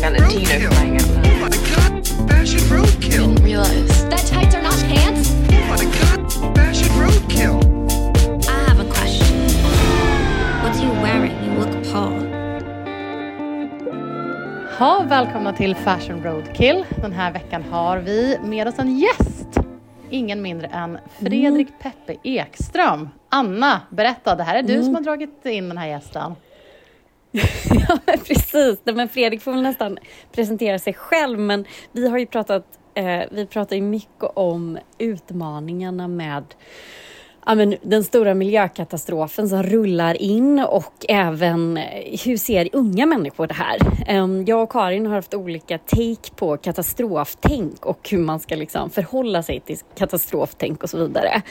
Got a Tina flying out loud. Oh my god, fashion roadkill. Didn't realize. That tights are not pants? Oh my god, fashion roadkill. I have a question. What are you wearing? You look appalled. Ha, välkomna till Fashion Roadkill. Den här veckan har vi med oss en gäst. Ingen mindre än Fredrik Peppe Ekström. Anna, berätta, det här är du som har dragit in den här gästen. Ja, precis. Nej, Men Fredrik får väl nästan presentera sig själv, men vi har ju pratat, eh, vi pratar ju mycket om utmaningarna med ja, men den stora miljökatastrofen som rullar in och även eh, hur ser unga människor det här? Ehm, jag och Karin har haft olika take på katastroftänk och hur man ska liksom förhålla sig till katastroftänk och så vidare.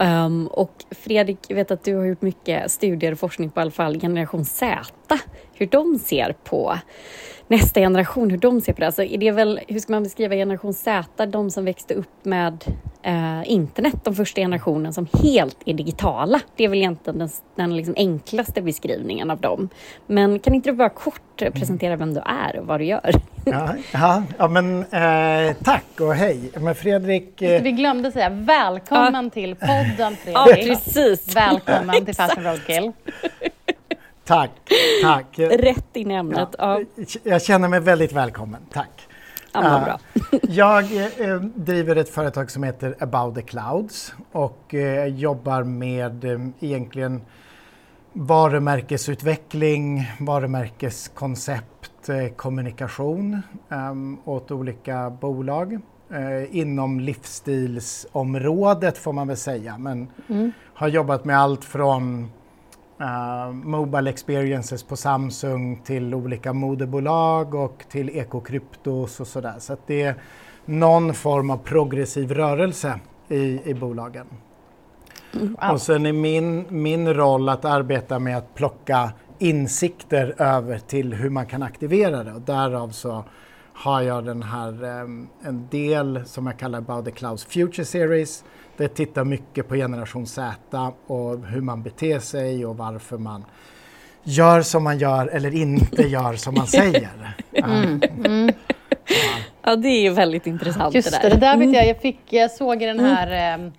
Ehm, och Fredrik, jag vet att du har gjort mycket studier och forskning på i alla fall generation Z, hur de ser på nästa generation, hur de ser på det. Alltså är det väl, hur ska man beskriva generation Z, de som växte upp med eh, internet, de första generationen som helt är digitala. Det är väl egentligen den, den liksom enklaste beskrivningen av dem. Men kan inte du bara kort presentera vem du är och vad du gör? Ja, ja, ja men eh, tack och hej. Men Fredrik, eh, Vi glömde säga välkommen till podden Ja, Fredrik. precis. Välkommen till Fashion Roadkill. Tack, tack. Rätt in i ämnet. Ja, Jag känner mig väldigt välkommen, tack. ja, Eh, bra. Jag eh, driver ett företag som heter About the Clouds och eh, jobbar med eh, egentligen varumärkesutveckling, varumärkeskoncept, eh, kommunikation eh, åt olika bolag eh, inom livsstilsområdet får man väl säga. Men har jobbat med allt från uh, mobile experiences på Samsung till olika modebolag och till ekokryptos och sådär. Så att det är någon form av progressiv rörelse i, i bolagen. Och sen är min, min roll att arbeta med att plocka insikter över till hur man kan aktivera det och därav så har jag den här em, en del som jag kallar About the Clouds Future Series. Det tittar mycket på generation Z och hur man beter sig och varför man gör som man gör eller inte gör som man säger. Ja. Ja, det är ju väldigt intressant Just det där. det där vet jag. Jag, fick, jag såg i den här... Eh,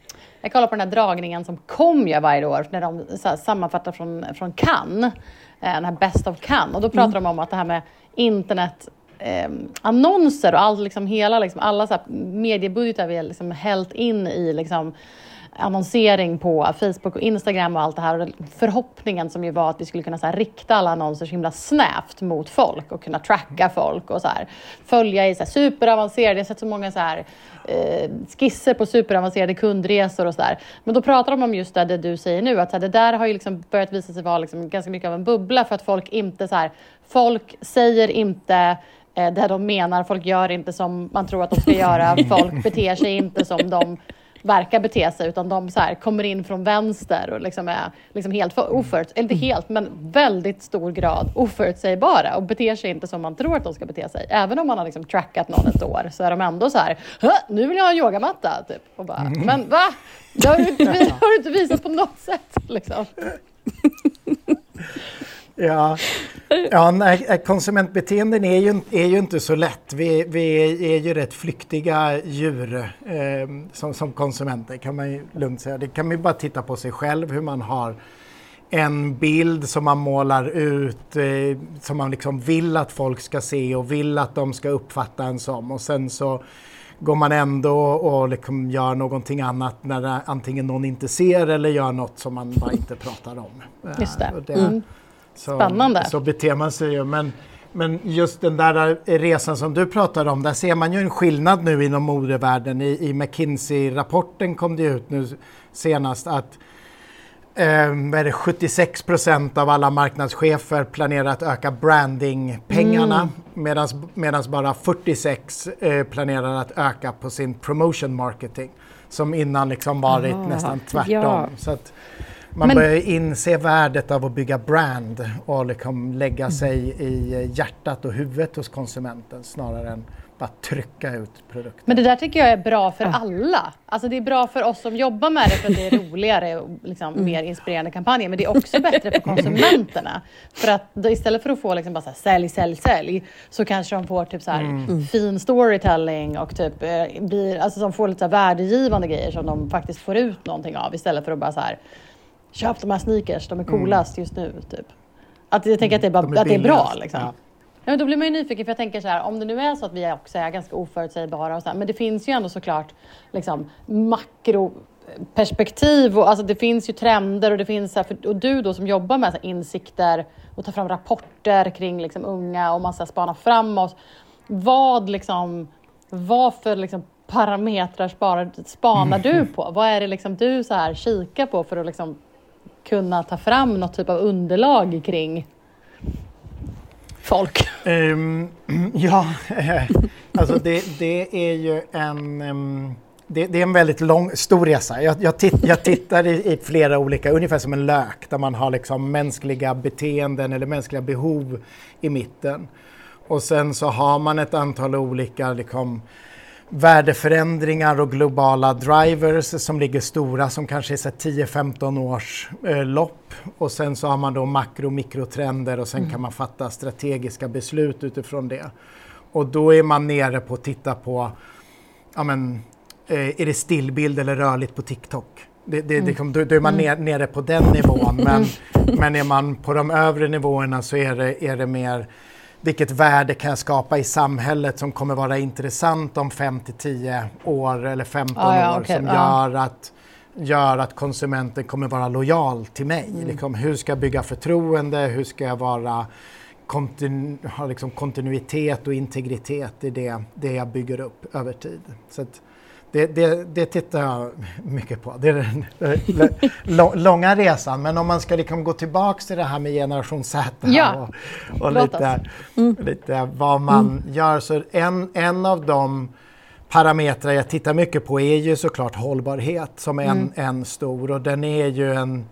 jag kollar på den här dragningen som kom jag varje år när de så här, sammanfattar från, från Cannes. Eh, den här Best of Cannes. Och då pratar de om att det här med internet eh, annonser och all, liksom, hela, liksom, alla så här, mediebudgetar vi har liksom, hällt in i liksom, annonsering på Facebook och Instagram och allt det här. Och förhoppningen som ju var att vi skulle kunna så här, rikta alla annonser så himla snävt mot folk och kunna tracka folk och så här, följa i så här, superavancerade, jag har sett så många så här, eh, skisser på superavancerade kundresor och sådär. Men då pratar de om just det, det du säger nu, att så här, det där har ju liksom börjat visa sig vara liksom ganska mycket av en bubbla för att folk inte så här, folk säger inte eh, det de menar, folk gör inte som man tror att de ska göra, folk beter sig inte som de verkar bete sig utan de så här, kommer in från vänster och liksom är liksom helt för, oföruts, eller inte helt men väldigt stor grad oförutsägbara och beter sig inte som man tror att de ska bete sig. Även om man har liksom trackat någon ett år så är de ändå så här, "Hö, nu vill jag ha en yogamatta typ. Och bara, men va? Det har du inte, har du inte visat på något sätt liksom. Ja, ja nej, eh, konsumentbeteenden är ju, är ju inte så lätt. Vi, vi är ju rätt flyktiga djur eh, som, som konsumenter kan man ju lugnt säga. Det kan man ju bara titta på sig själv hur man har en bild som man målar ut eh, som man liksom vill att folk ska se och vill att de ska uppfatta en som och sen så går man ändå och liksom gör någonting annat när det, antingen någon inte ser eller gör något som man bara inte pratar om. Eh, Just det. och Mm. Så, Spännande. Så beter man sig ju. Men, men just den där resan som du pratar om, där ser man ju en skillnad nu inom modevärlden. I, i McKinsey-rapporten kom det ut nu senast att eh, vad är det, 76 procent av alla marknadschefer planerar att öka brandingpengarna medan bara 46 eh, planerar att öka på sin promotion marketing. Som innan liksom varit Ah, nästan tvärtom. ja. Så att, man Men- börjar inse värdet av att bygga brand och liksom lägga sig i hjärtat och huvudet hos konsumenten snarare än bara trycka ut produkter. Men det där tycker jag är bra för alla. Alltså det är bra för oss som jobbar med det för att det är roligare och liksom mer inspirerande kampanjer. Men det är också bättre för konsumenterna. För att då, istället för att få liksom bara så här, sälj, sälj, sälj så kanske de får typ så här, fin storytelling och typ eh, blir, alltså som får lite så här värdegivande grejer som de faktiskt får ut någonting av istället för att bara så här köp de här sneakers, de är coolast just nu. Typ. Att jag tänker att det är, bara, De är att det är bra liksom. ja. Ja, men då blir man ju nyfiken för jag tänker så här, om det nu är så att vi också är ganska oförutsägbara och så här, men det finns ju ändå såklart liksom makroperspektiv och alltså det finns ju trender och det finns så här, för, och du då som jobbar med så här, insikter och tar fram rapporter kring liksom unga och man så här, spanar framåt. Vad liksom, vad för liksom parametrar sparar, spanar du på? Vad är det liksom du så här kikar på för att liksom kunna ta fram något typ av underlag kring folk? Um, ja, eh, alltså det, det är ju en... Um, det, det är en väldigt lång, stor resa. Jag, jag, titt, jag tittar i, i flera olika, ungefär som en lök, där man har liksom mänskliga beteenden eller mänskliga behov i mitten. Och sen så har man ett antal olika liksom, värdeförändringar och globala drivers som ligger stora som kanske är så här 10-15 års eh, lopp. Och sen så har man då makro och mikrotrender och sen kan man fatta strategiska beslut utifrån det. Och då är man nere på att titta på, ja men, eh, är det stillbild eller rörligt på TikTok? Det, det, kom- då, då är man ner, nere på den nivån. Men, men är man på de övre nivåerna så är det, är det mer vilket värde kan jag skapa i samhället som kommer vara intressant om 5 till 10 år eller 15 Ja, ja, år okej, som gör, att, gör att konsumenten kommer vara lojal till mig. Mm. Liksom, hur ska jag bygga förtroende? Hur ska jag vara kontinu, ha liksom kontinuitet och integritet i det, det jag bygger upp över tid. Så att det, det, det tittar jag mycket på. Det är den långa resan. Men om man ska liksom gå tillbaks till det här med generation Z Ja, och, och lite, lite vad man gör. Så en, en av de parametrar jag tittar mycket på är ju såklart hållbarhet som en, en stor och den är ju en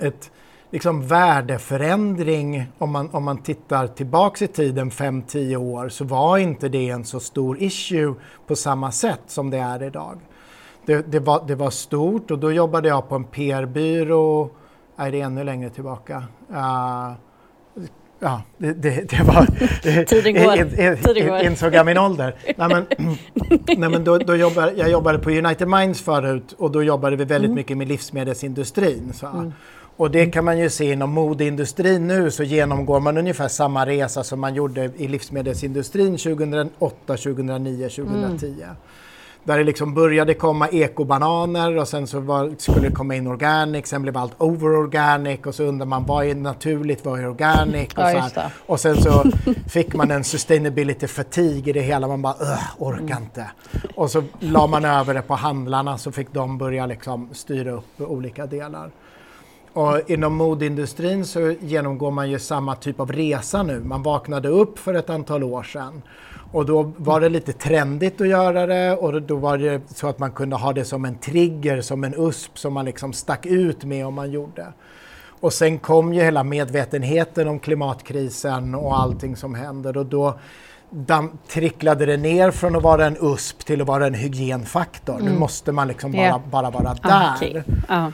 ett liksom värdeförändring om man, om man tittar tillbaks i tiden 5-10 år så var inte det en så stor issue på samma sätt som det är idag. Det, det, var, det var stort och då jobbade jag på en PR-byrå, är det ännu längre tillbaka? Uh, ja, det, det, det var... Tiden går. Insåg jag min ålder. Nej, men, nej, men då, då jobbade, jag jobbade på United Minds förut och då jobbade vi väldigt mycket med livsmedelsindustrin. Så. Och det kan man ju se inom modeindustrin nu så genomgår man ungefär samma resa som man gjorde i livsmedelsindustrin 2008, 2009, 2010. Där det liksom började komma ekobananer och sen så var, skulle det komma in organic, sen blev allt over organic och så undrar man vad är naturligt, vad är organic? Och, Ja, så och sen så fick man en sustainability fatigue i det hela, man bara "Ugh, orkar inte. Och så la man över det på handlarna så fick de börja liksom styra upp olika delar. Och inom modeindustrin så genomgår man ju samma typ av resa nu. Man vaknade upp för ett antal år sedan och då var det lite trendigt att göra det och då var det så att man kunde ha det som en trigger, som en USP som man liksom stack ut med om man gjorde. Och sen kom ju hela medvetenheten om klimatkrisen och allting som händer och då dam- tricklade det ner från att vara en USP till att vara en hygienfaktor. Nu måste man liksom bara, bara vara där. Ah, okej. Ja.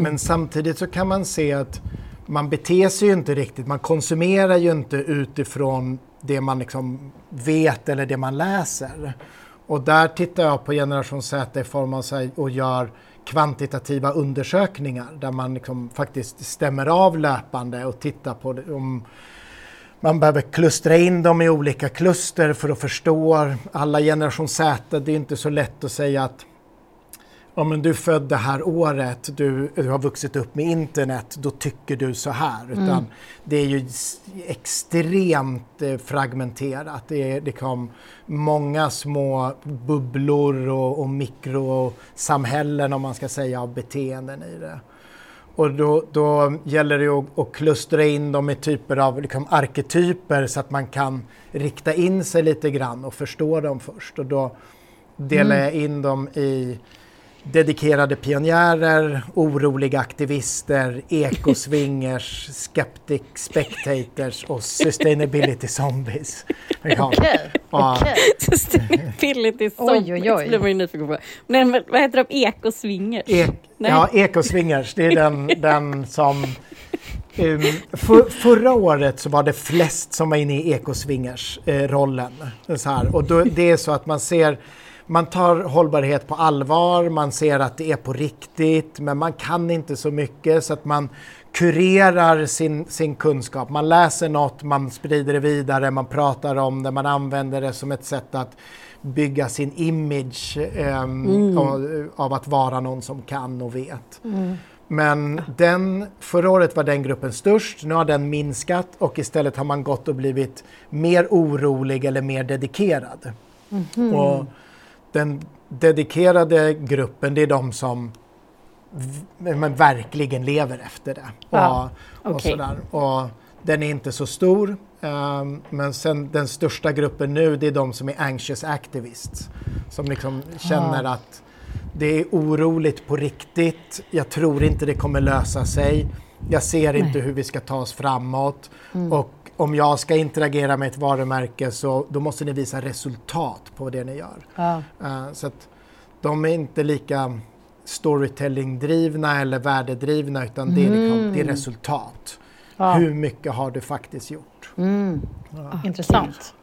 Men samtidigt så kan man se att man beter sig ju inte riktigt, man konsumerar ju inte utifrån det man liksom vet eller det man läser. Och där tittar jag på generation Z i form av sig och gör kvantitativa undersökningar där man liksom faktiskt stämmer av löpande och tittar på om man behöver klustra in dem i olika kluster för att förstå alla generation Z. Det är inte så lätt att säga att om men du är född det här året, du, du har vuxit upp med internet, då tycker du så här. Utan det är ju extremt eh, fragmenterat. Det är liksom många små bubblor och, och mikrosamhällen om man ska säga av beteenden i det. Och då, då gäller det att, att klustra in dem i typer av liksom arketyper så att man kan rikta in sig lite grann och förstå dem först. Och då delar jag in dem i dedikerade pionjärer, oroliga aktivister, ekoswingers, skeptic spectators och sustainability zombies. Okej, Ja. okej. Sustainability Oj, oj, oj. blir man ju nyfiken på. Men vad- heter de? Ekoswingers? E Nej. ja, ekoswingers, det är den, den som... Um, för, förra året så var det flest som var inne i ekoswingers-rollen. så här. Och då, det är så att man ser, man tar hållbarhet på allvar, man ser att det är på riktigt, men man kan inte så mycket så att man kurerar sin, sin kunskap. Man läser något, man sprider det vidare, man pratar om det, man använder det som ett sätt att bygga sin image ehm, av, av att vara någon som kan och vet. Men den, förra året var den gruppen störst, nu har den minskat och istället har man gått och blivit mer orolig eller mer dedikerad. Och den dedikerade gruppen, det är de som men verkligen lever efter det. Ja, och, och, okej. sådär. och den är inte så stor, ehm, men sen den största gruppen nu, det är de som är anxious activists. Som liksom känner att det är oroligt på riktigt. Jag tror inte det kommer lösa sig. Jag ser inte hur vi ska ta oss framåt. Och om jag ska interagera med ett varumärke så då måste ni visa resultat på det ni gör. Ja. Eh, så att de är inte lika storytelling-drivna eller värdedrivna utan det, är liksom, det är resultat. Ja. Hur mycket har du faktiskt gjort? Intressant.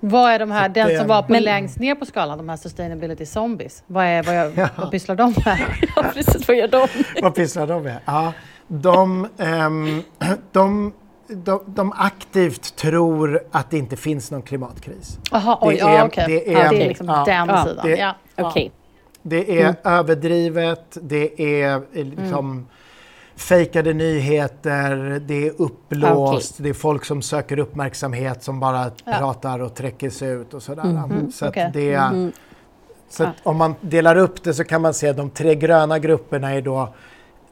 Vad är de här, Så den det- som var på Men- längst ner på skalan, de här sustainability zombies? Vad, är, vad, jag, Ja. vad pysslar de med? Ja, precis. Vad gör de? Vad pysslar de med? Ja, de, ehm, de, de, de aktivt tror att det inte finns någon klimatkris. Jaha, oj, Det ja är- okej. det Ja, är- det är liksom ja, den ja, sidan. det- ja. Okej. Det är överdrivet, det är eh, liksom fejkade nyheter, det är uppblåst, det är folk som söker uppmärksamhet som bara pratar och träcker sig ut och sådär. Så, att okej. det, så att om man delar upp det så kan man se att de tre gröna grupperna är då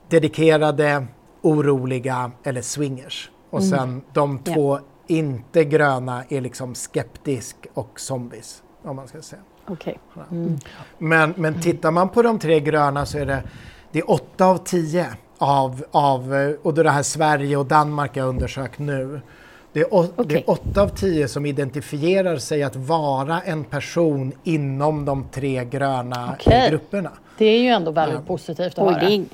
dedikerade, oroliga eller swingers. Och sen de Ja. två inte gröna är liksom skeptisk och zombies. Om man ska säga. Okej. Men, men tittar man på de tre gröna så är det, det är åtta av tio av, av, eh, och då det här Sverige och Danmark jag undersökt nu. Det är, å, det är åtta av tio som identifierar sig att vara en person inom de tre gröna Okej. grupperna. Det är ju ändå väldigt positivt att Oj, höra.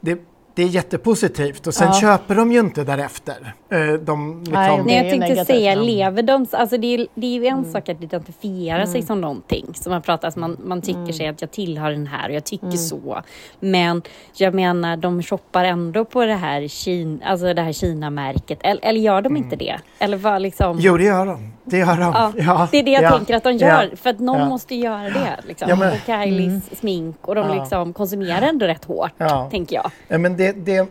det är... Det, är jättepositivt och sen Ja. köper de ju inte därefter. Eh, De, liksom, Nej, Nej, Det är jag ju tänkte säga, lever de... Alltså det, är, det är ju en Mm. sak att identifiera sig som någonting. Som man pratar, alltså man, man tycker Mm. sig att jag tillhör den här och jag tycker så. Men jag menar, de shoppar ändå på det här, Kin, alltså det här Kina-märket. Eller, eller gör de inte det? Eller vad liksom... Mm. Jo, det gör de. Det gör de. Ja, Ja, det är det jag ja, tänker att de gör. För att någon måste göra det. Liksom. Ja, men- och Kylies smink och de liksom konsumerar ändå rätt hårt, Ja. tänker jag. Ja, men det, det,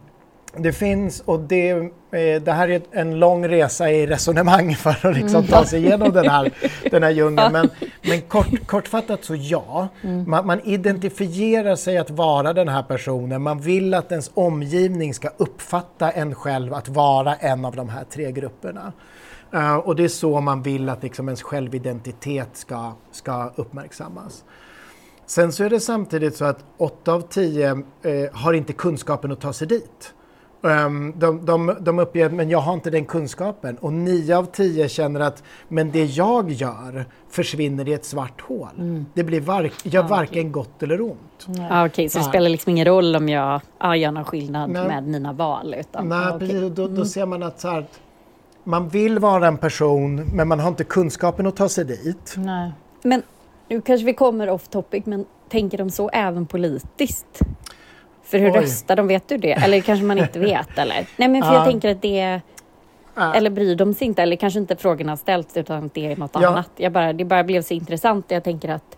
det finns och det, eh, det här är en lång resa i resonemang för att liksom ta sig igenom den här, den här djungeln. Men, men kort, kortfattat så ja, man, man identifierar sig att vara den här personen. Man vill att ens omgivning ska uppfatta en själv att vara en av de här tre grupperna. Eh, och det är så man vill att liksom ens självidentitet ska, ska uppmärksammas. Sen så är det samtidigt så att 8 av 10 eh, har inte kunskapen att ta sig dit. Um, de, de, de uppger att men jag har inte den kunskapen och 9 av 10 känner att men det jag gör försvinner i ett svart hål. Det blir var, gör varken gott eller ont. Ja, Okej, så det spelar liksom ingen roll om jag ja, gör någon skillnad Nej. med mina val? Utan, Nej, ja, okej. precis, då, då ser man att, så här, man vill vara en person men man har inte kunskapen att ta sig dit. Nej. Men nu kanske vi kommer off topic, men tänker de så även politiskt? För hur Oj. röstar de? Vet du det? Eller kanske man inte vet? Eller? Nej, men för Ja. jag tänker att det. Ja. Eller bryr de sig inte? Eller kanske inte frågorna ställts utan att det är något Ja. annat. Jag bara, det bara blev så intressant. Jag tänker att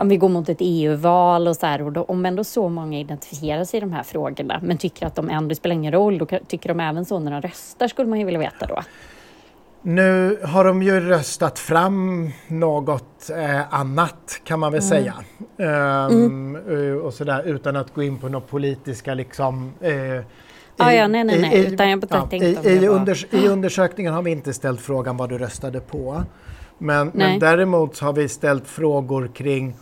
om vi går mot ett EU-val och så här, och då, om ändå så många identifierar sig i de här frågorna men tycker att de ändå spelar ingen roll, då tycker de även så när de röstar skulle man ju vilja veta då. Nu har de ju röstat fram något eh, annat kan man väl Mm. säga. Ehm, eh, Och sådär utan att gå in på några politiska liksom eh, Ah, i- ja, nej, nej, nej, i- utan jag bara tänkte i, om det i, var- unders- I undersökningen har vi inte ställt frågan vad du röstade på. Men, men däremot har vi ställt frågor kring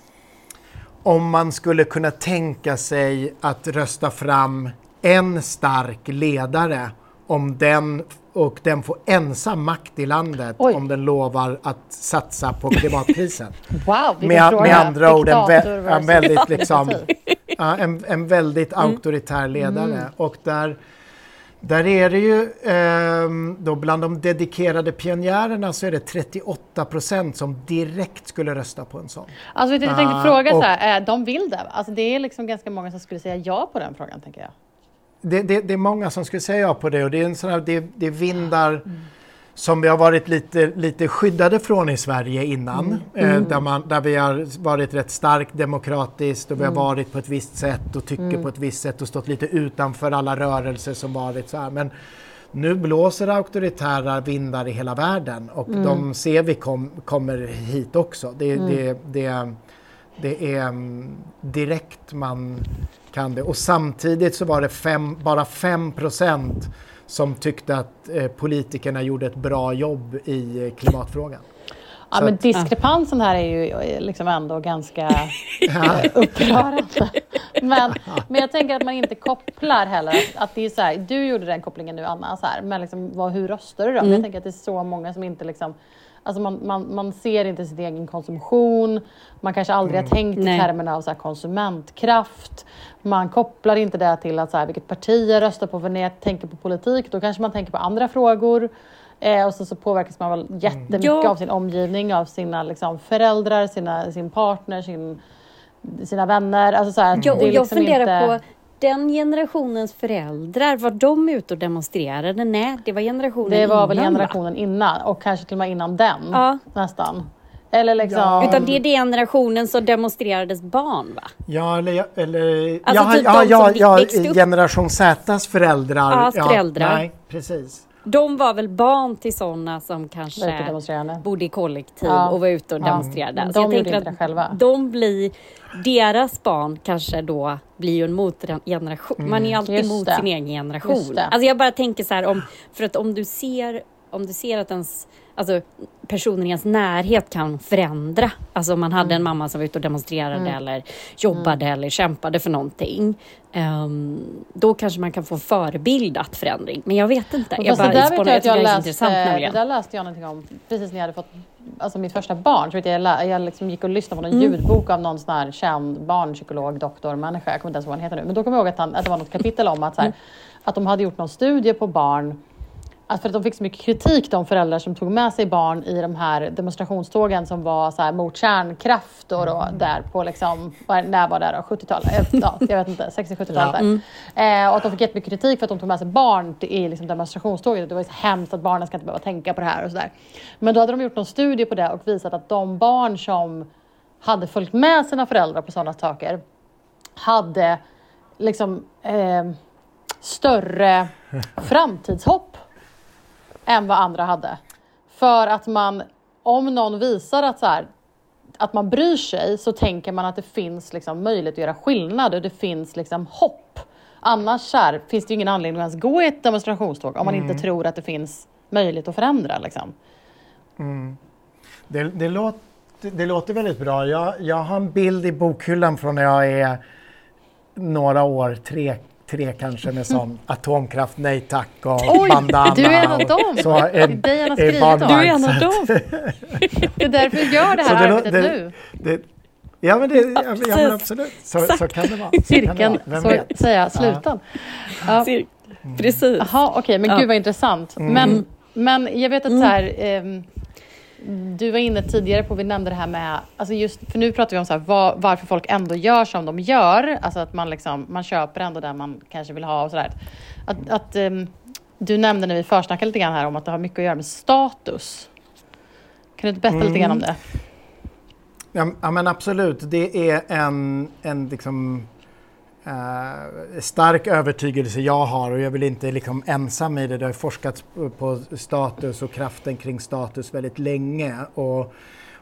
om man skulle kunna tänka sig att rösta fram en stark ledare om den och den får ensam makt i landet Oj. om den lovar att satsa på klimatkrisen. Wow, med, med andra ord en, vä- en väldigt liksom, en, en väldigt auktoritär ledare. Och där, där är det ju, ehm, då bland de dedikerade pionjärerna så är det 38 procent som direkt skulle rösta på en sån. Alltså, jag tänkte Ah, fråga så här, eh, de vill det? Alltså, det är liksom ganska många som skulle säga ja på den frågan, tänker jag. Det, det, det är många som skulle säga ja på det och det är, en sån här, det, det vindar som vi har varit lite, lite skyddade från i Sverige innan. Eh, där, man, där vi har varit rätt starkt demokratiskt och vi har varit på ett visst sätt och tycker på ett visst sätt och stått lite utanför alla rörelser som varit så här. Men nu blåser auktoritära vindar i hela världen och de ser vi kom, kommer hit också. Det, det, det, det är mm, direkt man kan det. Och samtidigt så var det fem, bara 5 procent som tyckte att eh, politikerna gjorde ett bra jobb i eh, klimatfrågan. Ja, Så men att- diskrepansen här är ju eh, liksom ändå ganska upprörande. Men, men jag tänker att man inte kopplar heller att, det är så här, du gjorde den kopplingen nu Anna, så här, men liksom, vad, hur röstar du då? Men Jag tänker att det är så många som inte liksom Alltså man, man, man ser inte sin egen konsumtion, man kanske aldrig har tänkt i termerna av så här konsumentkraft. Man kopplar inte det till att så här, vilket parti jag röstar på för när jag tänker på politik. Då kanske man tänker på andra frågor. Eh, och så, så påverkas man väl jättemycket Ja. av sin omgivning, av sina liksom, föräldrar, sina, sin partner, sin, sina vänner. Alltså, så här, och det är jag liksom funderar inte... på den generationens föräldrar, var de ute och demonstrerade? Nej, det var generationen Det var väl innan, va? generationen innan och kanske till och med innan den Ja. nästan. Eller liksom... Ja. Utan det är den generationen som demonstrerades barn, va? Ja, eller, eller Alltså ja, typ ja, de ja, som ja, upp- generation Zs föräldrar. Ja, föräldrar. nej, precis. De var väl barn till sådana som kanske bodde i kollektiv Ja. och var ute och Ja. demonstrerade. De Så jag tänker det själva. de blir, deras barn kanske då blir ju en motgeneration. Man är ju alltid Mm. Just mot det. sin egen generation. Alltså jag bara tänker så här om, för att om du ser, om du ser att ens, alltså personen i ens närhet kan förändra. Alltså om man hade Mm. en mamma som var ute och demonstrerade eller jobbade eller kämpade för någonting. ehm, då kanske man kan få en förebild att förändring. Men jag vet inte. Jag bara, det där spånar- jag att jag så läste, intressant det där läste jag någonting om precis när jag hade fått alltså mitt första barn. Så vet jag, jag, jag liksom gick och lyssnade på någon Mm. ljudbok av någon sån här känd barnpsykolog, doktor, människa. Jag kommer inte ens ihåg vad han heter nu. Men då kommer jag ihåg att, han, att det var något kapitel om att, så här, Mm. att de hade gjort någon studie på barn att för att de fick så mycket kritik, de föräldrar som tog med sig barn i de här demonstrationstågen som var så här mot kärnkraft och då där på liksom, när var det då? 70-talet? Eh, Ja, jag vet inte, 60-70-talet. där. Eh, och att de fick jättemycket kritik för att de tog med sig barn i liksom demonstrationståget. Det var så hemskt att barnen ska inte behöva tänka på det här och sådär. Men då hade de gjort någon studie på det och visat att de barn som hade följt med sina föräldrar på sådana saker hade liksom eh, större framtidshopp än vad andra hade. För att man, om någon visar att, så här, att man bryr sig så tänker man att det finns liksom möjlighet att göra skillnad och det finns liksom hopp. Annars här, finns det ingen anledning att ens gå i ett demonstrationståg om man inte tror att det finns möjlighet att förändra. Liksom. Det, det, låter, det låter väldigt bra. Jag, jag har en bild i bokhyllan från när jag är några år, tre, tre kanske med sån atomkraft, nej tack och Oj, bandana. du är en av dem. Så, Det är dig han har är skrivit om. Du är en av så dem. Det är därför jag gör det Så här det arbetet det- nu. Det, ja, men det, ja, ja, men absolut. Så, så kan det vara. Så Cirkeln, så vet? att säga, sluten. Ja. Cir- Precis. Jaha, okej, men Ja. gud vad intressant. Men, men jag vet att så här, ehm, du var inne tidigare på, vi nämnde det här med, alltså just, för nu pratar vi om så här, var, varför folk ändå gör som de gör, alltså att man, liksom, man köper ändå det man kanske vill ha och sådär. Att, att, ehm, du nämnde när vi försnackade lite grann här om att det har mycket att göra med status. Kan du inte berätta lite grann om det? Ja, ja men absolut, det är en, en liksom, eh, stark övertygelse jag har och jag vill inte liksom ensam i det. Det har forskats på, status och kraften kring status väldigt länge. Och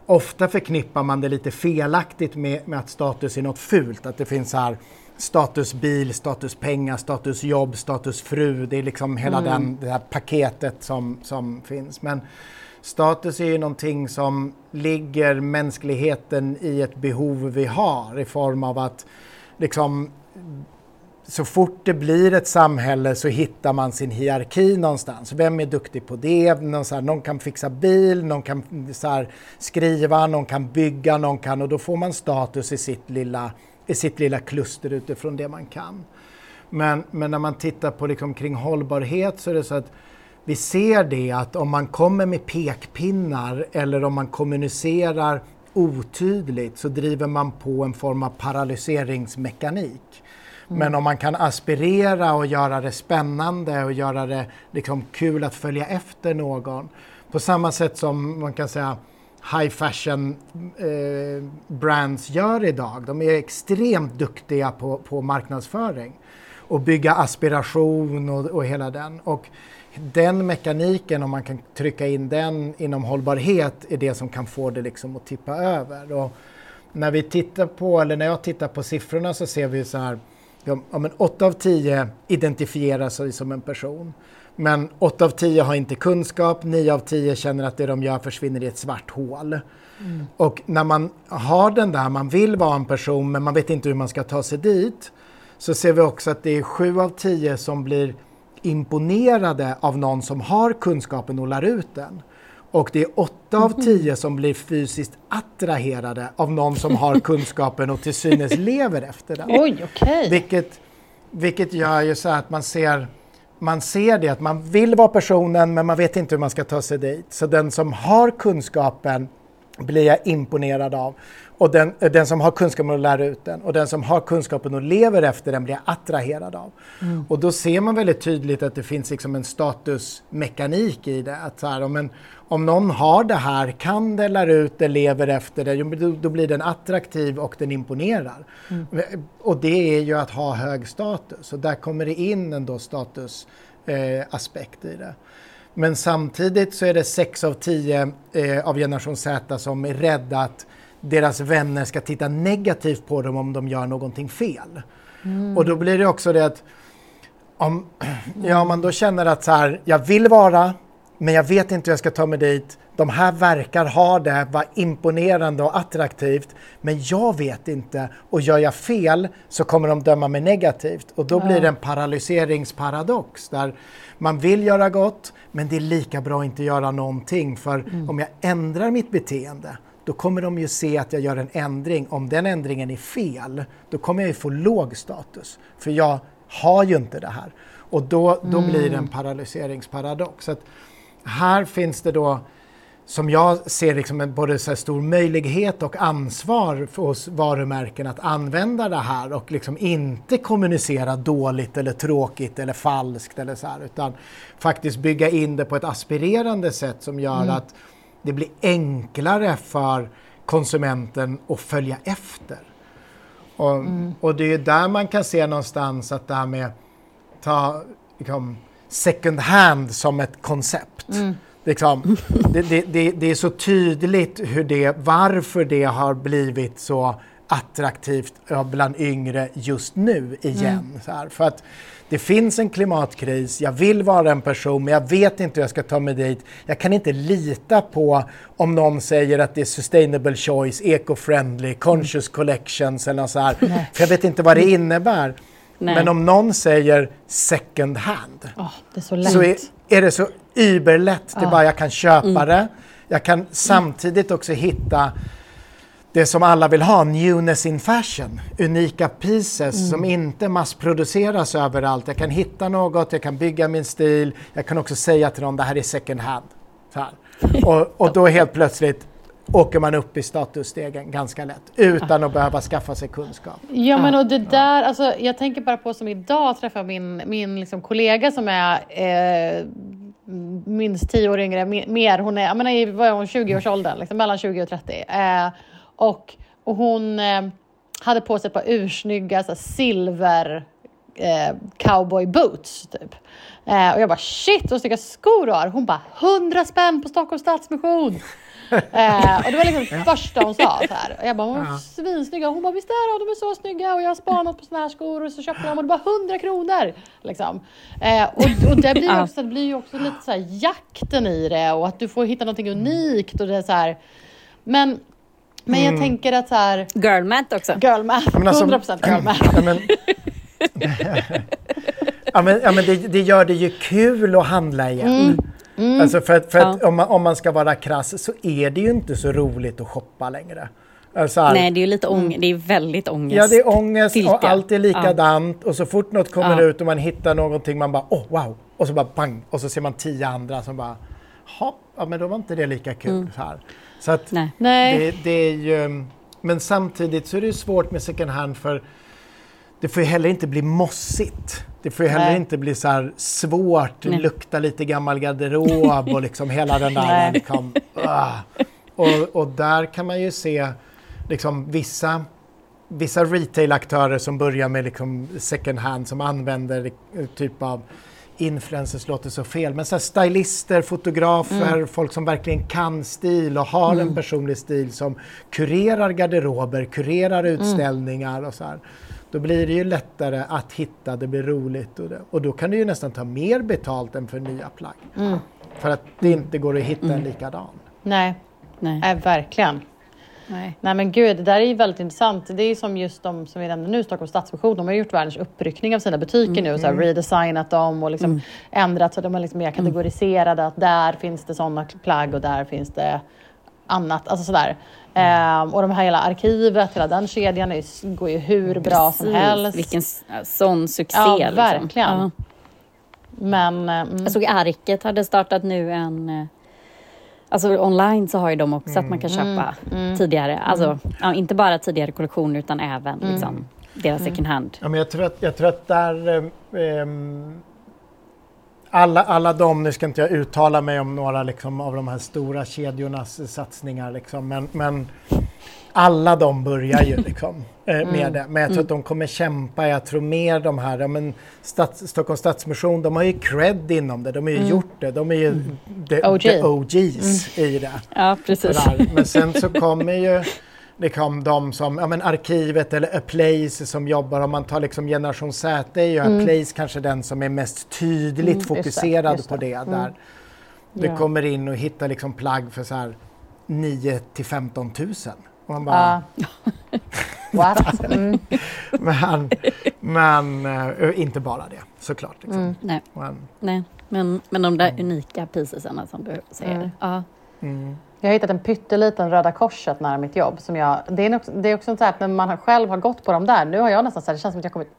ofta förknippar man det lite felaktigt med, med att status är något fult. Att det finns här status bil, status pengar, status jobb, status fru. Det är liksom hela den, det här paketet som, som finns. Men status är ju någonting som ligger mänskligheten i ett behov vi har i form av att liksom så fort det blir ett samhälle så hittar man sin hierarki någonstans. Vem är duktig på det? Någon, så här, någon kan fixa bil, någon kan så här, skriva, någon kan bygga, någon kan och då får man status i sitt lilla, i sitt lilla kluster utifrån det man kan. Men, men när man tittar på liksom kring hållbarhet så är det så att vi ser det att om man kommer med pekpinnar eller om man kommunicerar otydligt så driver man på en form av paralyseringsmekanik. Men om man kan aspirera och göra det spännande och göra det liksom kul att följa efter någon. På samma sätt som man kan säga high fashion eh, brands gör idag. De är extremt duktiga på, på marknadsföring och bygga aspiration och, och hela den. Och den mekaniken, om man kan trycka in den inom hållbarhet, är det som kan få det liksom att tippa över. Och när vi tittar på, eller när jag tittar på siffrorna så ser vi så här, ja, men 8 av 10 identifierar sig som en person. Men 8 av 10 har inte kunskap, 9 av 10 känner att det de gör försvinner i ett svart hål. Och när man har den där, man vill vara en person men man vet inte hur man ska ta sig dit, så ser vi också att det är 7 av 10 som blir imponerade av någon som har kunskapen och lär ut den. Och det är 8 av 10 som blir fysiskt attraherade av någon som har kunskapen och till synes lever efter den. Oj, okej. Vilket, vilket gör ju så att man ser, man ser det att man vill vara personen men man vet inte hur man ska ta sig dit. Så den som har kunskapen blir jag imponerad av. Och den, den som har kunskapen att lära ut den och den som har kunskapen och lever efter den blir jag attraherad av. Och då ser man väldigt tydligt att det finns liksom en statusmekanik i det. Att så här, om, en, om någon har det här, kan det, lär ut det, lever efter det, då, då blir den attraktiv och den imponerar. Och det är ju att ha hög status och där kommer det in en då statusaspekt eh, i det. Men samtidigt så är det 6 av 10 eh, av generation Z som är rädda att deras vänner ska titta negativt på dem om de gör någonting fel. Och då blir det också det att om, ja, man då känner att så här, jag vill vara, men jag vet inte hur jag ska ta mig dit. De här verkar ha det, var imponerande och attraktivt, men jag vet inte. Och gör jag fel så kommer de döma mig negativt. Och då blir det en paralyseringsparadox där man vill göra gott, men det är lika bra att inte göra någonting. För om jag ändrar mitt beteende, då kommer de ju se att jag gör en ändring. Om den ändringen är fel, då kommer jag ju få låg status. För jag har ju inte det här. Och då, då blir det en paralyseringsparadox. Så att här finns det då, som jag ser liksom en både så stor möjlighet och ansvar för oss varumärken att använda det här och liksom inte kommunicera dåligt eller tråkigt eller falskt eller så här, utan faktiskt bygga in det på ett aspirerande sätt som gör att det blir enklare för konsumenten att följa efter. Och, och det är där man kan se någonstans att det här med ta liksom, second hand som ett koncept. Liksom, det, det, det, det är så tydligt hur det, varför det har blivit så attraktivt bland yngre just nu igen. Här. För att det finns en klimatkris, jag vill vara en person men jag vet inte hur jag ska ta mig dit. Jag kan inte lita på om någon säger att det är sustainable choice, eco-friendly, conscious collections eller något så här. För jag vet inte vad det innebär. Nej. Men om någon säger second hand det är så så är, är det så überlätt. Det är bara jag kan köpa det. Jag kan samtidigt också hitta det som alla vill ha, newness in fashion. Unika pieces som inte massproduceras överallt. Jag kan hitta något, jag kan bygga min stil. Jag kan också säga till dem, det här är second hand. Och, och då helt plötsligt åker man upp i statusstegen ganska lätt utan att behöva skaffa sig kunskap. Ja men och det där, alltså, jag tänker bara på som idag träffar min, min liksom, kollega som är eh, minst tio år yngre, me- mer, hon är, jag menar, i vad är hon, 20-årsåldern, liksom, mellan 20 och 30. Eh, och, och hon eh, hade på sig ett par ursnygga så här, silver eh, cowboy boots typ. Eh, och jag bara shit vad snygga skor du har. Hon bara 100 spänn på Stockholms Stadsmission. Eh, och det var liksom det första hon sa. Så här. Och jag bara, de är svinsnygga. Hon bara, visst är de, de är så snygga och jag har spanat på såna här skor och så köpte de och det var 100 kronor. Liksom. Eh, och, och det blir ju också, det blir ju också lite så här jakten i det och att du får hitta någonting unikt och det är så här. Men, men jag tänker att så här, Girl math också. girl math, Men alltså- 100% girl math. Men, ja, men, ja, men det, det gör det ju kul att handla igen. Alltså för att, för att Ja. om, man, om man ska vara krass så är det ju inte så roligt att shoppa längre. Alltså, Nej, det är ju lite ång- det är väldigt ångest. Ja, det är ångest Stilka. och allt är likadant och så fort något kommer Ja. ut och man hittar någonting man bara åh wow och så bara pang och så ser man tio andra som bara hopp, ja men då var inte det lika kul. Så, här. så att Nej. Nej. det, det är ju, men samtidigt så är det ju svårt med second hand för det får ju heller inte bli mossigt. Det får ju heller Nej. inte bli så svårt, Nej. lukta lite gammal garderob och liksom hela den där liksom, ah. och, och där kan man ju se liksom vissa vissa retailaktörer som börjar med liksom second hand som använder eh, typ av influencers låter så fel, men så här stylister, fotografer, folk som verkligen kan stil och har en personlig stil som kurerar garderober, kurerar utställningar och så här. Då blir det ju lättare att hitta, det blir roligt och, det. och då kan du ju nästan ta mer betalt än för nya plagg. För att det inte går att hitta en likadan. Nej, Nej. nej, verkligen. Nej. Nej men gud, det där är ju väldigt intressant. Det är som just de som vi nämnde nu, Stockholms Stadsmission, de har gjort världens uppryckning av sina butiker nu och så här redesignat dem och liksom ändrat så att de är liksom mer kategoriserade. Att där finns det sådana plagg och där finns det annat. Alltså sådär. Ehm, och de här hela arkivet, hela den kedjan är, går ju hur bra som Precis. helst. Vilken sån succé. Ja, liksom. verkligen. Ja. Men eh, mm, Jag såg Arket hade startat nu en... Alltså online så har ju de också att man kan köpa tidigare. Alltså ja, inte bara tidigare kollektioner utan även liksom, deras second hand. Ja, men jag, tror att, jag tror att där... eh, alla, alla de, nu ska inte jag uttala mig om några liksom, av de här stora kedjornas satsningar, liksom, men, men alla de börjar ju liksom, eh, med det. Men jag tror att de kommer kämpa, jag tror mer de här, ja, men Stads, Stockholms Stadsmission, de har ju cred inom det, de har ju gjort det, de är ju the, OG. the OGs i det. Ja, precis. Sådär. Men sen så kommer ju liksom de som, ja men arkivet eller A Place som jobbar, om man tar liksom generation Z är ju A Place kanske den som är mest tydligt det, fokuserad just på det. det. Där du Ja. kommer in och hittar liksom plagg för så här 9 till 15 000. Man bara, ja. What? Mm. men, men eh, inte bara det såklart. Liksom. Nej, Men, nej. Men, men de där unika piecesarna som du säger. Ja. mm. Jag har hittat en pytteliten Röda Korset nära mitt jobb. Som jag, det, är också, det är också så här att när man själv har gått på dem där, nu har jag nästan så här, det känns som att jag kommit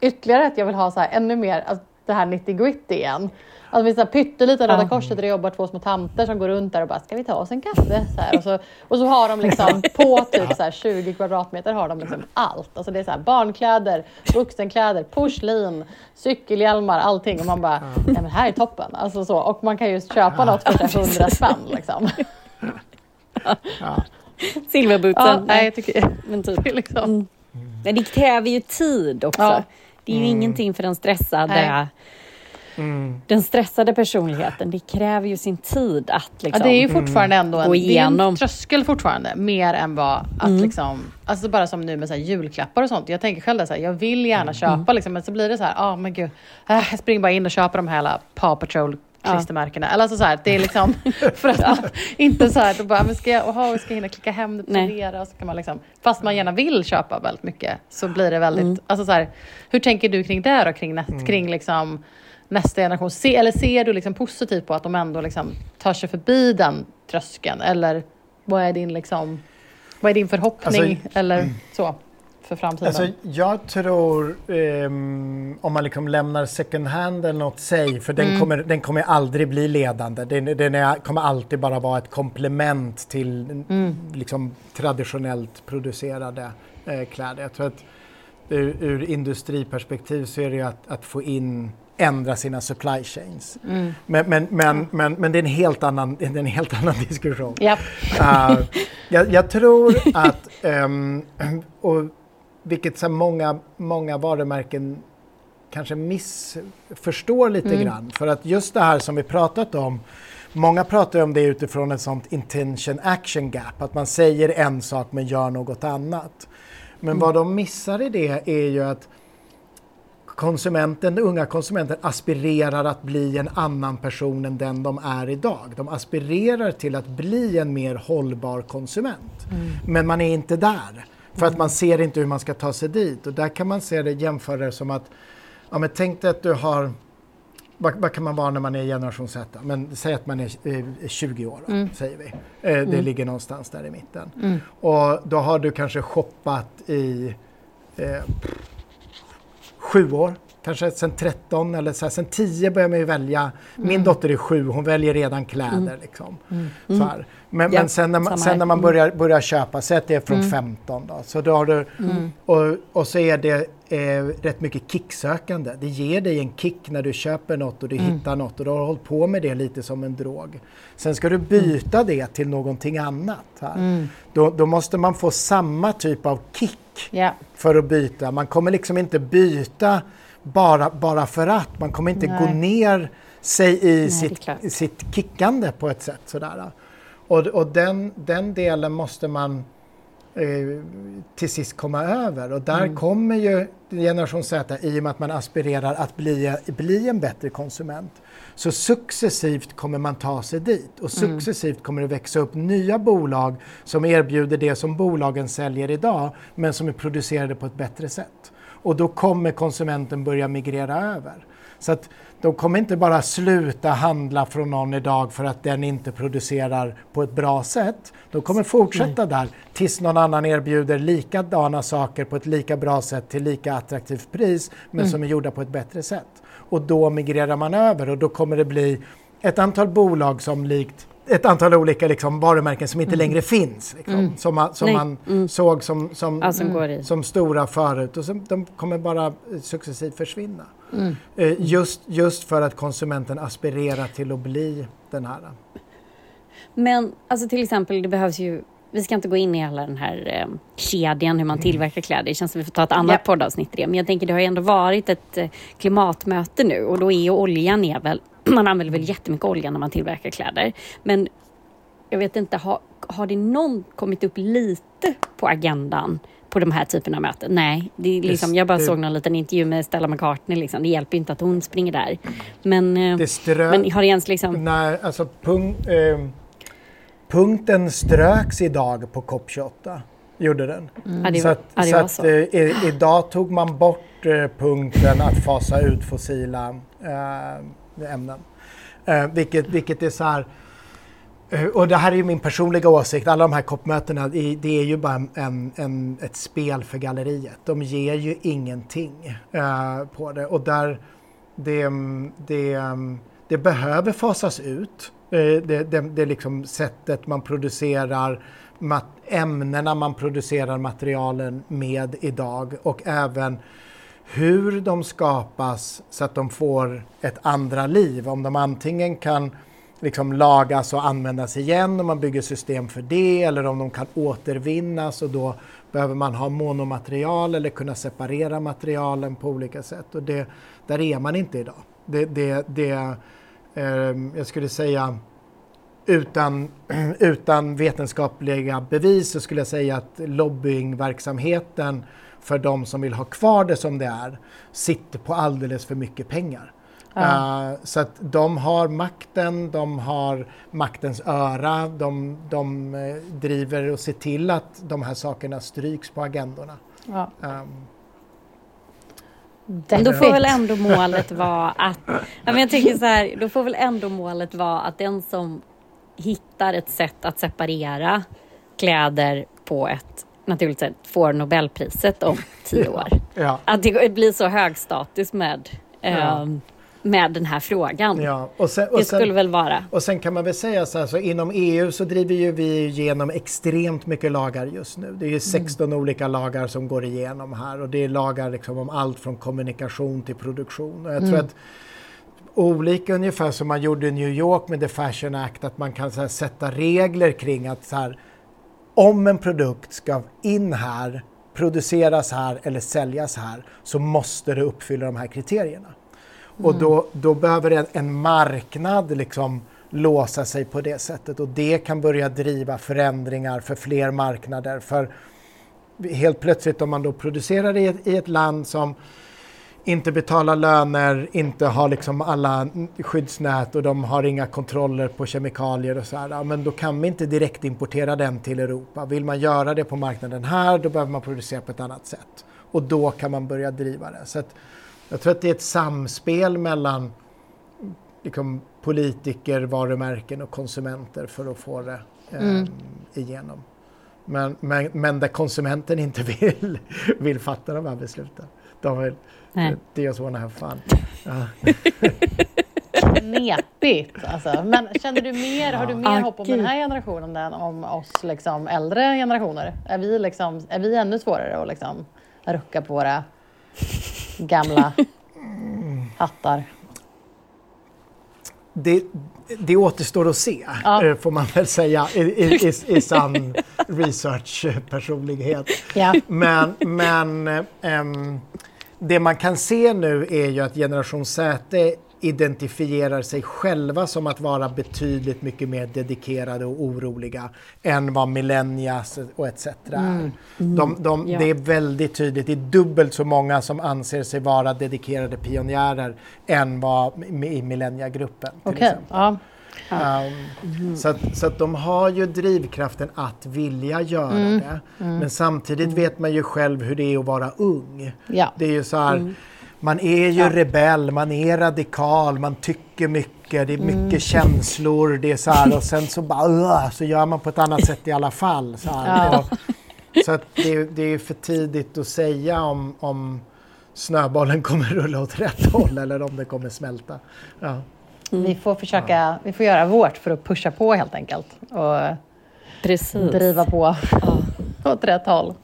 ytterligare att jag vill ha så här, ännu mer, alltså, det här nitty gritty igen. Alltså, det finns en pytteliten Röda Korset där det jobbar två små tanter som går runt där och bara, ska vi ta oss en kaffe? Så här, och, så, och så har de liksom på typ så här 20 kvadratmeter har de liksom allt. Alltså det är så här barnkläder, vuxenkläder, porslin, cykelhjälmar, allting. Och man bara, nej men här är toppen. Alltså så. Och man kan ju köpa något för så här 100 spänn liksom. Silverbootsen. Ja, nej, jag tycker Men typ. liksom. Mm. Men det kräver ju tid också. Ja. Det är ju ingenting för den stressade, Nej. Mm. den stressade personligheten. Det kräver ju sin tid att Ja, liksom... det är ju fortfarande ändå en, Gå det är en tröskel fortfarande, mer än vad att liksom, alltså bara som nu med så här julklappar och sånt. Jag tänker själv så här, jag vill gärna köpa liksom, men så blir det så här, ja ah, men gud, äh, jag springer bara in och köper de här hela Paw Patrol klistermärkena. Eller alltså så här, det är liksom för att man inte så här, då bara, men ska jag, oha, ska jag hinna klicka hem det? Och så kan man liksom, fast man gärna vill köpa väldigt mycket så blir det väldigt, alltså så här, hur tänker du kring det då, kring, nä- kring liksom nästa generation? Se, eller ser du liksom positivt på att de ändå liksom tar sig förbi den tröskeln? Eller vad är din, liksom, vad är din förhoppning Alltså, eller så för framtiden? Alltså, jag tror, ehm, om man liksom lämnar second hand eller något sig, för den, kommer, den kommer aldrig bli ledande. Den, den kommer alltid bara vara ett komplement till liksom, traditionellt producerade eh, kläder. Jag tror att ur, ur industriperspektiv så är det ju att, att få in ändra sina supply chains. Men, men, men, men, men det är en helt annan, det är en helt annan diskussion. ja. Uh, jag, jag tror att, ehm, och vilket så många, många varumärken kanske missförstår lite grann. För att just det här som vi pratat om många pratar om det utifrån ett sånt intention action gap, att man säger en sak men gör något annat. Men vad de missar i det är ju att konsumenten, den unga konsumenten aspirerar att bli en annan person än den de är idag. De aspirerar till att bli en mer hållbar konsument. Men man är inte där. För att man ser inte hur man ska ta sig dit. Och där kan man se det jämföra det som att, ja men tänk dig att du har vad, vad kan man vara när man är generation Z? Men säg att man är eh, 20 år, då, säger vi. Eh, det ligger någonstans där i mitten. Och då har du kanske shoppat i eh, sju år, kanske sen 13 eller så här, sen 10 börjar man ju välja. Min dotter är sju, hon väljer redan kläder. Liksom. Så här. Men, Ja, men sen när man, sen när man börjar, börjar köpa, säg att det är från 15 då, så då har du, och, och så är det eh, rätt mycket kicksökande. Det ger dig en kick när du köper något och du hittar något och du har hållit på med det lite som en drog. Sen ska du byta det till någonting annat. Här. Då, då måste man få samma typ av kick Ja. för att byta. Man kommer liksom inte byta bara, bara för att. Man kommer inte gå Nej. ner sig i är sitt, sitt kickande på ett sätt. Sådär. Och, och den, den delen måste man eh, till sist komma över. Och där kommer ju generation Z, i och med att man aspirerar att bli, bli en bättre konsument, så successivt kommer man ta sig dit och successivt kommer det växa upp nya bolag som erbjuder det som bolagen säljer idag, men som är producerade på ett bättre sätt. Och då kommer konsumenten börja migrera över. Så att de kommer inte bara sluta handla från någon idag för att den inte producerar på ett bra sätt. De kommer fortsätta där tills någon annan erbjuder likadana saker på ett lika bra sätt till lika attraktivt pris men som är gjorda på ett bättre sätt. Och då migrerar man över och då kommer det bli ett antal bolag som likt ett antal olika liksom, varumärken som inte längre finns. Liksom, Som, man, som man såg som, som, i. som stora förut och som, de kommer bara eh, successivt försvinna. Mm. Eh, just, just för att konsumenten aspirerar till att bli den här. Men alltså till exempel, det behövs ju vi ska inte gå in i hela den här eh, kedjan hur man tillverkar kläder. Det känns som vi får ta ett annat Ja. poddavsnitt i det. Men jag tänker det har ju ändå varit ett eh, klimatmöte nu och då är ju oljan är väl, man använder väl jättemycket olja när man tillverkar kläder. Men jag vet inte, har, har det någon kommit upp lite på agendan på de här typerna av möten? Nej, det är liksom, jag bara såg någon liten intervju med Stella McCartney. Liksom. Det hjälper inte att hon springer där. Men, eh, men har det ens liksom... Nej, alltså punk, eh, punkten ströks idag på COP28. Gjorde den. Det, så att, ja, så att så. eh, idag tog man bort eh, punkten att fasa ut fossila eh, ämnen. Eh, vilket, vilket är så här... Eh, och det här är ju min personliga åsikt. Alla de här COP-mötena, det är ju bara en, en, ett spel för galleriet. De ger ju ingenting eh, på det. Och där det, det, det behöver fasas ut. Eh, det, det, det är liksom sättet man producerar ämnena man producerar materialen med idag och även hur de skapas så att de får ett andra liv. Om de antingen kan liksom lagas och användas igen om man bygger system för det eller om de kan återvinnas och då behöver man ha monomaterial eller kunna separera materialen på olika sätt. Och det, där är man inte idag. Det, det, det, eh, jag skulle säga utan, utan vetenskapliga bevis så skulle jag säga att lobbyingverksamheten för de som vill ha kvar det som det är sitter på alldeles för mycket pengar. Eh, så att de har makten, de har maktens öra, de, de eh, driver och ser till att de här sakerna stryks på agendorna. Ja. Ehm, Men då får väl ändå målet vara att... Men jag tänker så här, då får väl ändå målet vara att den som hittar ett sätt att separera kläder på ett naturligt sätt får Nobelpriset om tio år. ja. Att det blir så hög status med, ehm, med den här frågan. Ja. Och sen, och Det sen, skulle väl vara... Och sen kan man väl säga så här, så inom EU så driver ju vi igenom extremt mycket lagar just nu. Det är ju 16 olika lagar som går igenom här och det är lagar liksom om allt från kommunikation till produktion. Och jag tror att olika ungefär som man gjorde i New York med The Fashion Act, att man kan här, sätta regler kring att så här, om en produkt ska in här, produceras här eller säljas här så måste det uppfylla de här kriterierna. Och då, då behöver en, en marknad liksom låsa sig på det sättet och det kan börja driva förändringar för fler marknader. För helt plötsligt om man då producerar i ett, i ett land som inte betalar löner, inte har liksom alla skyddsnät och de har inga kontroller på kemikalier och så här. Men då kan vi inte direkt importera den till Europa. Vill man göra det på marknaden här, då behöver man producera på ett annat sätt. Och då kan man börja driva det. Så jag tror att det är ett samspel mellan liksom, politiker, varumärken och konsumenter för att få det eh, igenom. Men, men, men där konsumenten inte vill, vill fatta de här besluten. De vill, Nej. det är så här fan. Ja. Knepigt alltså. Men känner du mer, har du mer Ah, hopp om gud. den här generationen än om oss liksom äldre generationer? Är vi, liksom, är vi ännu svårare att liksom rucka på våra gamla hattar? Det, det återstår att se, Ja. eh, får man väl säga, i, i, i, i sann research-personlighet. Ja. Men, men ehm, det man kan se nu är ju att generation Z identifierar sig själva som att vara betydligt mycket mer dedikerade och oroliga än vad millennials och etc. är. De, de, Ja. Det är väldigt tydligt, det är dubbelt så många som anser sig vara dedikerade pionjärer än vad i millenniagruppen. till Okej, exempel. ja. Um, så, att, så att de har ju drivkraften att vilja göra det. Men samtidigt vet man ju själv hur det är att vara ung. ja. Det är ju så här, man är ju rebell, man är radikal, man tycker mycket, det är mycket känslor, det är så här och sen så bara så gör man på ett annat sätt i alla fall. Så. Ja. Och, så att det, det är för tidigt att säga om, om snöbollen kommer rulla åt rätt håll eller om det kommer smälta. Ja. Vi får försöka, vi får göra vårt för att pusha på helt enkelt och Precis. driva på åt rätt håll.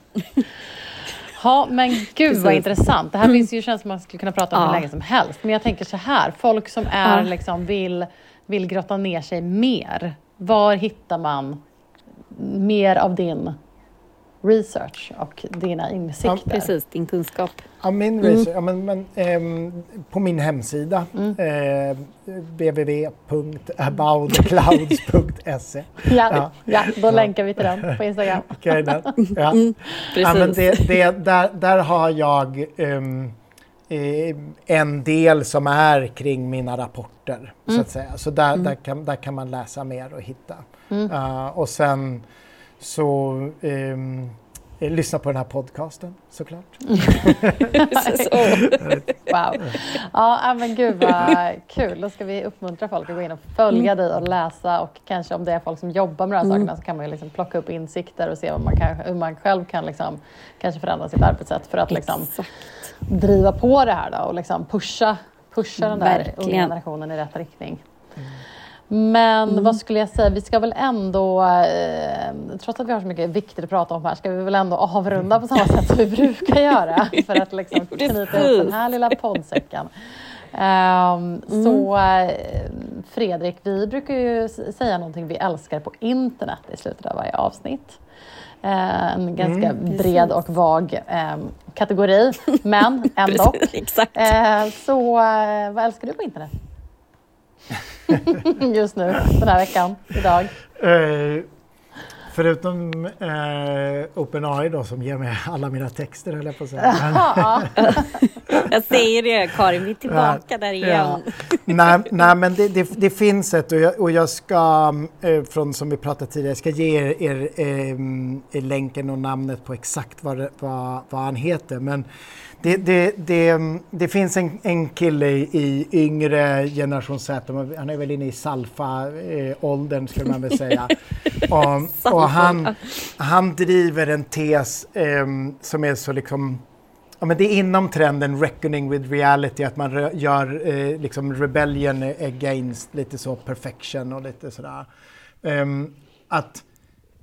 Ja, men gud vad Precis. intressant. Det här finns ju, känns som man skulle kunna prata om hur Ja. länge som helst. Men jag tänker så här, folk som är Ja. liksom vill, vill grotta ner sig mer. Var hittar man mer av din research och dina insikter? Ja, precis, din kunskap. Ja, min research, ja, men, men, ehm, på min hemsida eh, www.aboutclouds.se Ja, ja. Ja. då länkar vi till den på Instagram. Okej, där. Ja. Precis. Ja, men det, det, där, där har jag eh, en del som är kring mina rapporter. Så att säga. Så där, där, kan, där kan man läsa mer och hitta. Ja, och sen så ehm, eh, lyssna på den här podcasten såklart. Wow. Ja, ja, men gud vad kul. Då ska vi uppmuntra folk att gå in och följa dig och läsa och kanske om det är folk som jobbar med de här sakerna så kan man ju liksom plocka upp insikter och se vad man kan, hur man själv kan liksom, kanske förändra sitt arbetssätt för att liksom Exakt. driva på det här då och liksom pusha, pusha den där Verkligen. unga generationen i rätt riktning. Men vad skulle jag säga, vi ska väl ändå, eh, trots att vi har så mycket viktigt att prata om här, ska vi väl ändå avrunda på samma sätt som vi brukar göra för att liksom knyta ihop den här lilla poddsäcken. Ehm, Så eh, Fredrik, vi brukar ju säga någonting vi älskar på internet i slutet av varje avsnitt. Eh, en ganska bred och vag eh, kategori, men ändå. Exakt. Eh, så eh, vad älskar du på internet? Just nu, den här veckan, idag. Eh, förutom eh, OpenAI då som ger mig alla mina texter höll jag på att säga. Men, Ja, Jag säger det Karin, vi är tillbaka där igen. Ja. nej, nej, men det, det, det finns ett och jag, och jag ska, eh, från som vi pratade tidigare, jag ska ge er, er, ehm, er länken och namnet på exakt vad, vad, vad han heter. Men det, det, det, det finns en, en kille i, yngre generation Z, han är väl inne i Salfa-åldern skulle man väl säga. och, och han, han driver en tes ehm, som är så liksom Ja, men det är inom trenden reckoning with reality, att man gör eh, liksom rebellion against lite så perfection och lite sådär. Ehm, att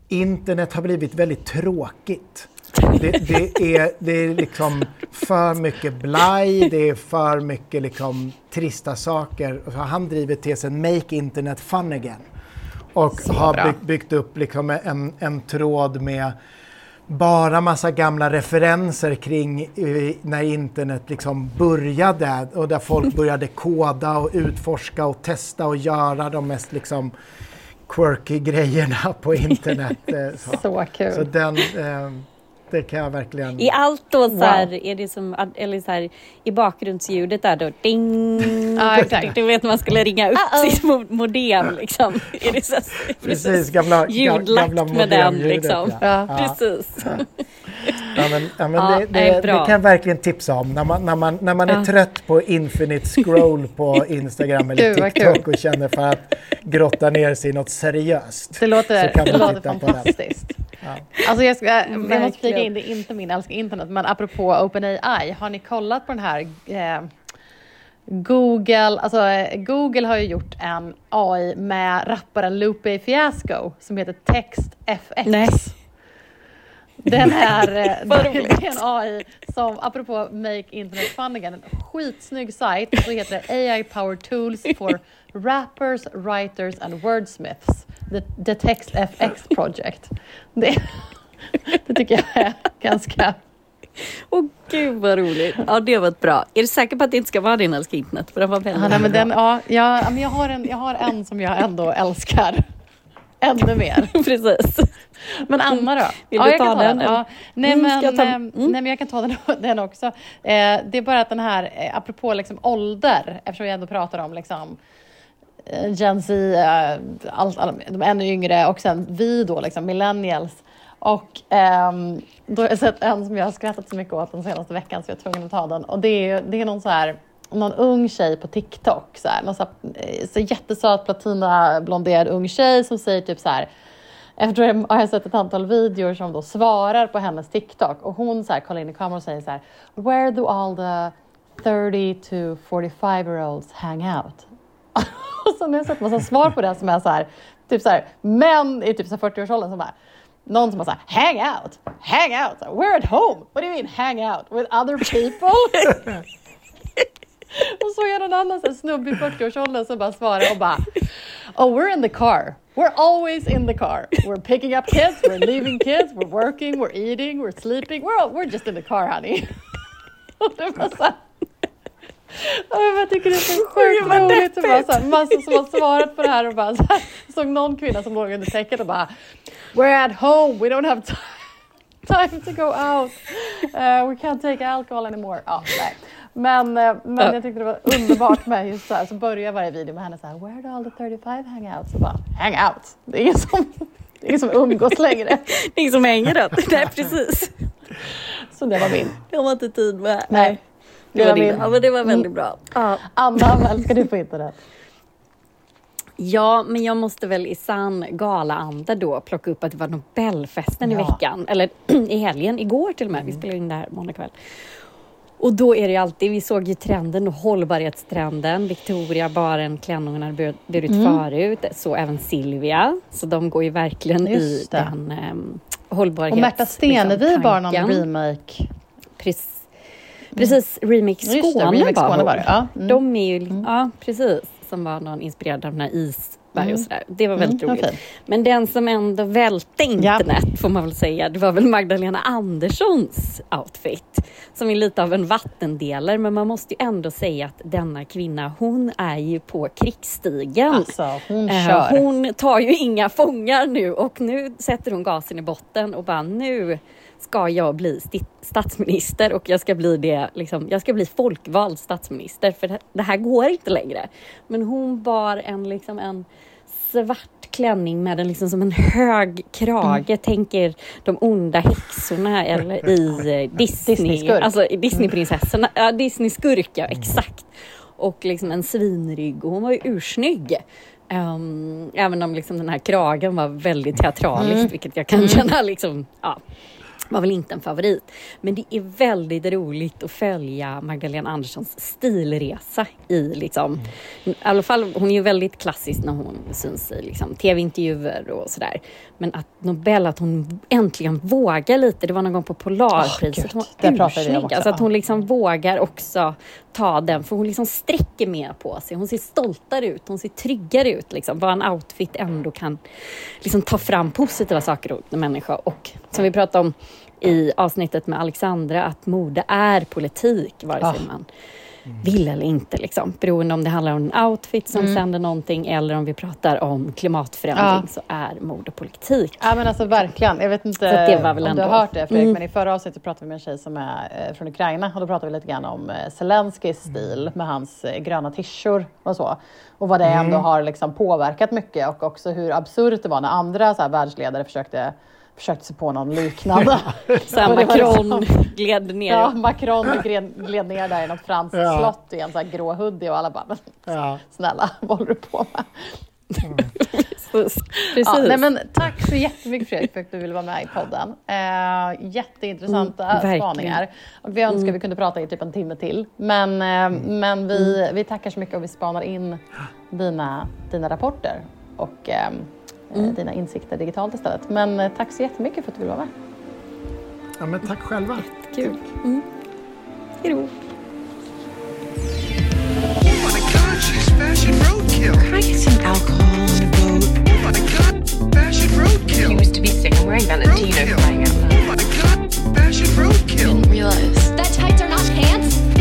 internet har blivit väldigt tråkigt. Det, det, är, det är liksom för mycket blaj, det är för mycket liksom trista saker. Så har han drivit tesen Make internet fun again. Och har bra. byggt, byggt upp liksom en, en tråd med bara massa gamla referenser kring eh, när internet liksom började och där folk började koda och utforska och testa och göra de mest liksom quirky grejerna på internet. eh, Så, Så kul. så den, eh, det kan jag verkligen... I allt då så Wow. här, är det som, eller så här, i bakgrundsljudet där då, ding! Ja, exakt. Du vet man skulle ringa upp Uh-oh. sitt mo- modem liksom. Är det så, Precis, gamla, ga- ljudlagt gamla med den liksom. ja. Ja. Precis. Ja, men, ja, men Ja, det, det, det kan jag verkligen tipsa om. När man, när man, när man är trött på infinite scroll på Instagram eller TikTok och känner för att grotta ner sig i något seriöst. Det låter, Så kan det man låter titta på den. Alltså jag, ska, jag måste flika in, det är inte min älskar internet, men apropå OpenAI, har ni kollat på den här eh, Google, alltså Google har ju gjort en AI med rapparen Lupe Fiasco som heter TextFX. Nej. Den är, eh, det är en AI som, apropå Make Internet Fun Again, en skitsnygg sajt, så heter det AI Power Tools for Rappers, Writers and Wordsmiths, the, the TextFX Project. Det, det tycker jag är ganska... Åh gud vad roligt. Ja det var ett bra. Är du säker på att det inte ska vara din älskar internet? För den var väldigt Ja, nej, men den, ja, ja, men jag, har en, jag har en som jag ändå älskar ännu mer. Precis. Men Anna då? Vill ja, du jag ta kan den, Ja. Nej, Mm, men, jag ta- eh, mm. nej, men jag kan ta den, den också. Eh, det är bara att den här, eh, apropå liksom ålder, eftersom vi ändå pratar om liksom, Eh, Gen Z, eh, all, de ännu yngre och sen vi då, liksom, millennials. Och ehm, då har jag sett en som jag har skrattat så mycket åt den senaste veckan så jag är tvungen att ta den. Och det är, det är någon så här någon ung tjej på TikTok, så, här, någon så, här, eh, så jättesöt platinablonderad ung tjej som säger typ så här efter jag har sett ett antal videor som då svarar på hennes TikTok och hon så här, kollar in i kameran och säger så här Where do all the 30 to 45 year olds hang out? och så har jag sett massa svar på det som är så här, typ så här, män i typ 40-årsåldern som bara någon som bara såhär, hang out, hang out, we're at home, what do you mean hang out with other people? och så är det någon annan så här snubbe i 40-årsåldern som bara svarar och bara, oh we're in the car, we're always in the car, we're picking up kids, we're leaving kids, we're working, we're eating, we're sleeping, we're, all, we're just in the car honey. och det var så här, jag tycker det är så sjukt roligt. Så bara, så här, massor som har svarat på det här och bara så här, såg någon kvinna som låg under täcket och bara We're at home, we don't have ti- time to go out. Uh, we can't take alcohol anymore. Ja, nej. Men, eh, men Ja. jag tyckte det var underbart med just så här, så börjar varje video med henne så här Where do all the 35 hang out? Så bara, hang out. Det är ingen som, det är ingen som umgås längre. Det är ingen som hänger den. Nej precis. Så det var min. Jag har inte tid med. Nej. Det var din. Ja men det var väldigt bra. Ja. Anna, vad älskar du på internet? Ja, men jag måste väl i sann galaanda då plocka upp att det var Nobelfesten i Ja. veckan, eller i helgen, igår till och med. Vi spelar in det här måndag kväll. Och då är det ju alltid, vi såg ju trenden och hållbarhetstrenden. Victoria, baren, klänningarna har burit förut. Så även Silvia. Så de går ju verkligen i Just det. den um, hållbarhets... Och Märta Stenevi liksom, bara någon remake. Precis, precis Remix Skåne, Just det, remake var Skåne var det. Ja. Mm. De är ju, ja precis, som var någon inspirerad av den här och sådär. Det var väldigt Mm, roligt. fint. Men den som ändå välte internet får man väl säga, det var väl Magdalena Anderssons outfit. Som är lite av en vattendelare, men man måste ju ändå säga att denna kvinna, hon är ju på krigsstigen. Alltså, hon Eh. Hon tar ju inga fångar nu och nu sätter hon gasen i botten och bara nu ska jag bli statsminister och jag ska bli det, liksom, jag ska bli folkvald statsminister för det, här går inte längre. Men hon bar en, liksom en svart klänning med en, liksom som en hög krage. Mm. Tänker de onda häxorna eller i eh, Disney, Disney-skurk. alltså Disneyprinsessorna. Ja, Disney-skurk, ja exakt. Och liksom en svinrygg och hon var ju ursnygg. Um, även om liksom den här kragen var väldigt teatraliskt, Mm. vilket jag kan känna liksom, ja, var väl inte en favorit. Men det är väldigt roligt att följa Magdalena Anderssons stilresa i liksom, i alla fall, hon är ju väldigt klassisk när hon syns i liksom, tv-intervjuer och sådär. Men att Nobel, att hon äntligen vågar lite. Det var någon gång på Polarpriset. Åh, hon var ursnygg. Alltså att hon liksom vågar också ta den. För hon liksom sträcker mer på sig. Hon ser stoltare ut. Hon ser tryggare ut. Liksom. Vad en outfit ändå kan liksom ta fram positiva saker hos en människa. Och som vi pratade om i avsnittet med Alexandra, att mode är politik, vare sig Ah. man vill eller inte. Liksom. Beroende om det handlar om en outfit som Mm. sänder någonting eller om vi pratar om klimatförändring Ja. så är mode politik. Ja men alltså verkligen. Jag vet inte Så att det var väl om du ändå- har hört det Fredrik, Mm. men i förra avsnittet pratade vi med en tjej som är eh, från Ukraina och då pratade vi lite grann om eh, Zelenskyjs stil med hans eh, gröna tishor och så. Och vad det ändå har liksom påverkat mycket och också hur absurt det var när andra så här, världsledare försökte försökte sig på någon liknande. Så här, var Macron liksom- gled ner. Ja, Macron gled, gled ner där i något franskt Ja. slott i en så här grå hoodie och alla bara, men Ja. snälla, vad håller du på med? Precis. Ja, nej, men tack så jättemycket Fredrik för att du ville vara med i podden. Eh, jätteintressanta Mm, spaningar. Och vi önskar vi kunde prata i typ en timme till. Men, eh, men vi, Mm. vi tackar så mycket och vi spanar in dina, dina rapporter och eh, Eh, mm. dina insikter digitalt istället. Men eh, tack så jättemycket för att du ville vara med. Ja, men tack själva. Jättekul. Mm. Hejdå. fashion Valentino crying out. Oh my god, fashion roadkill. Didn't realize that tights are not pants.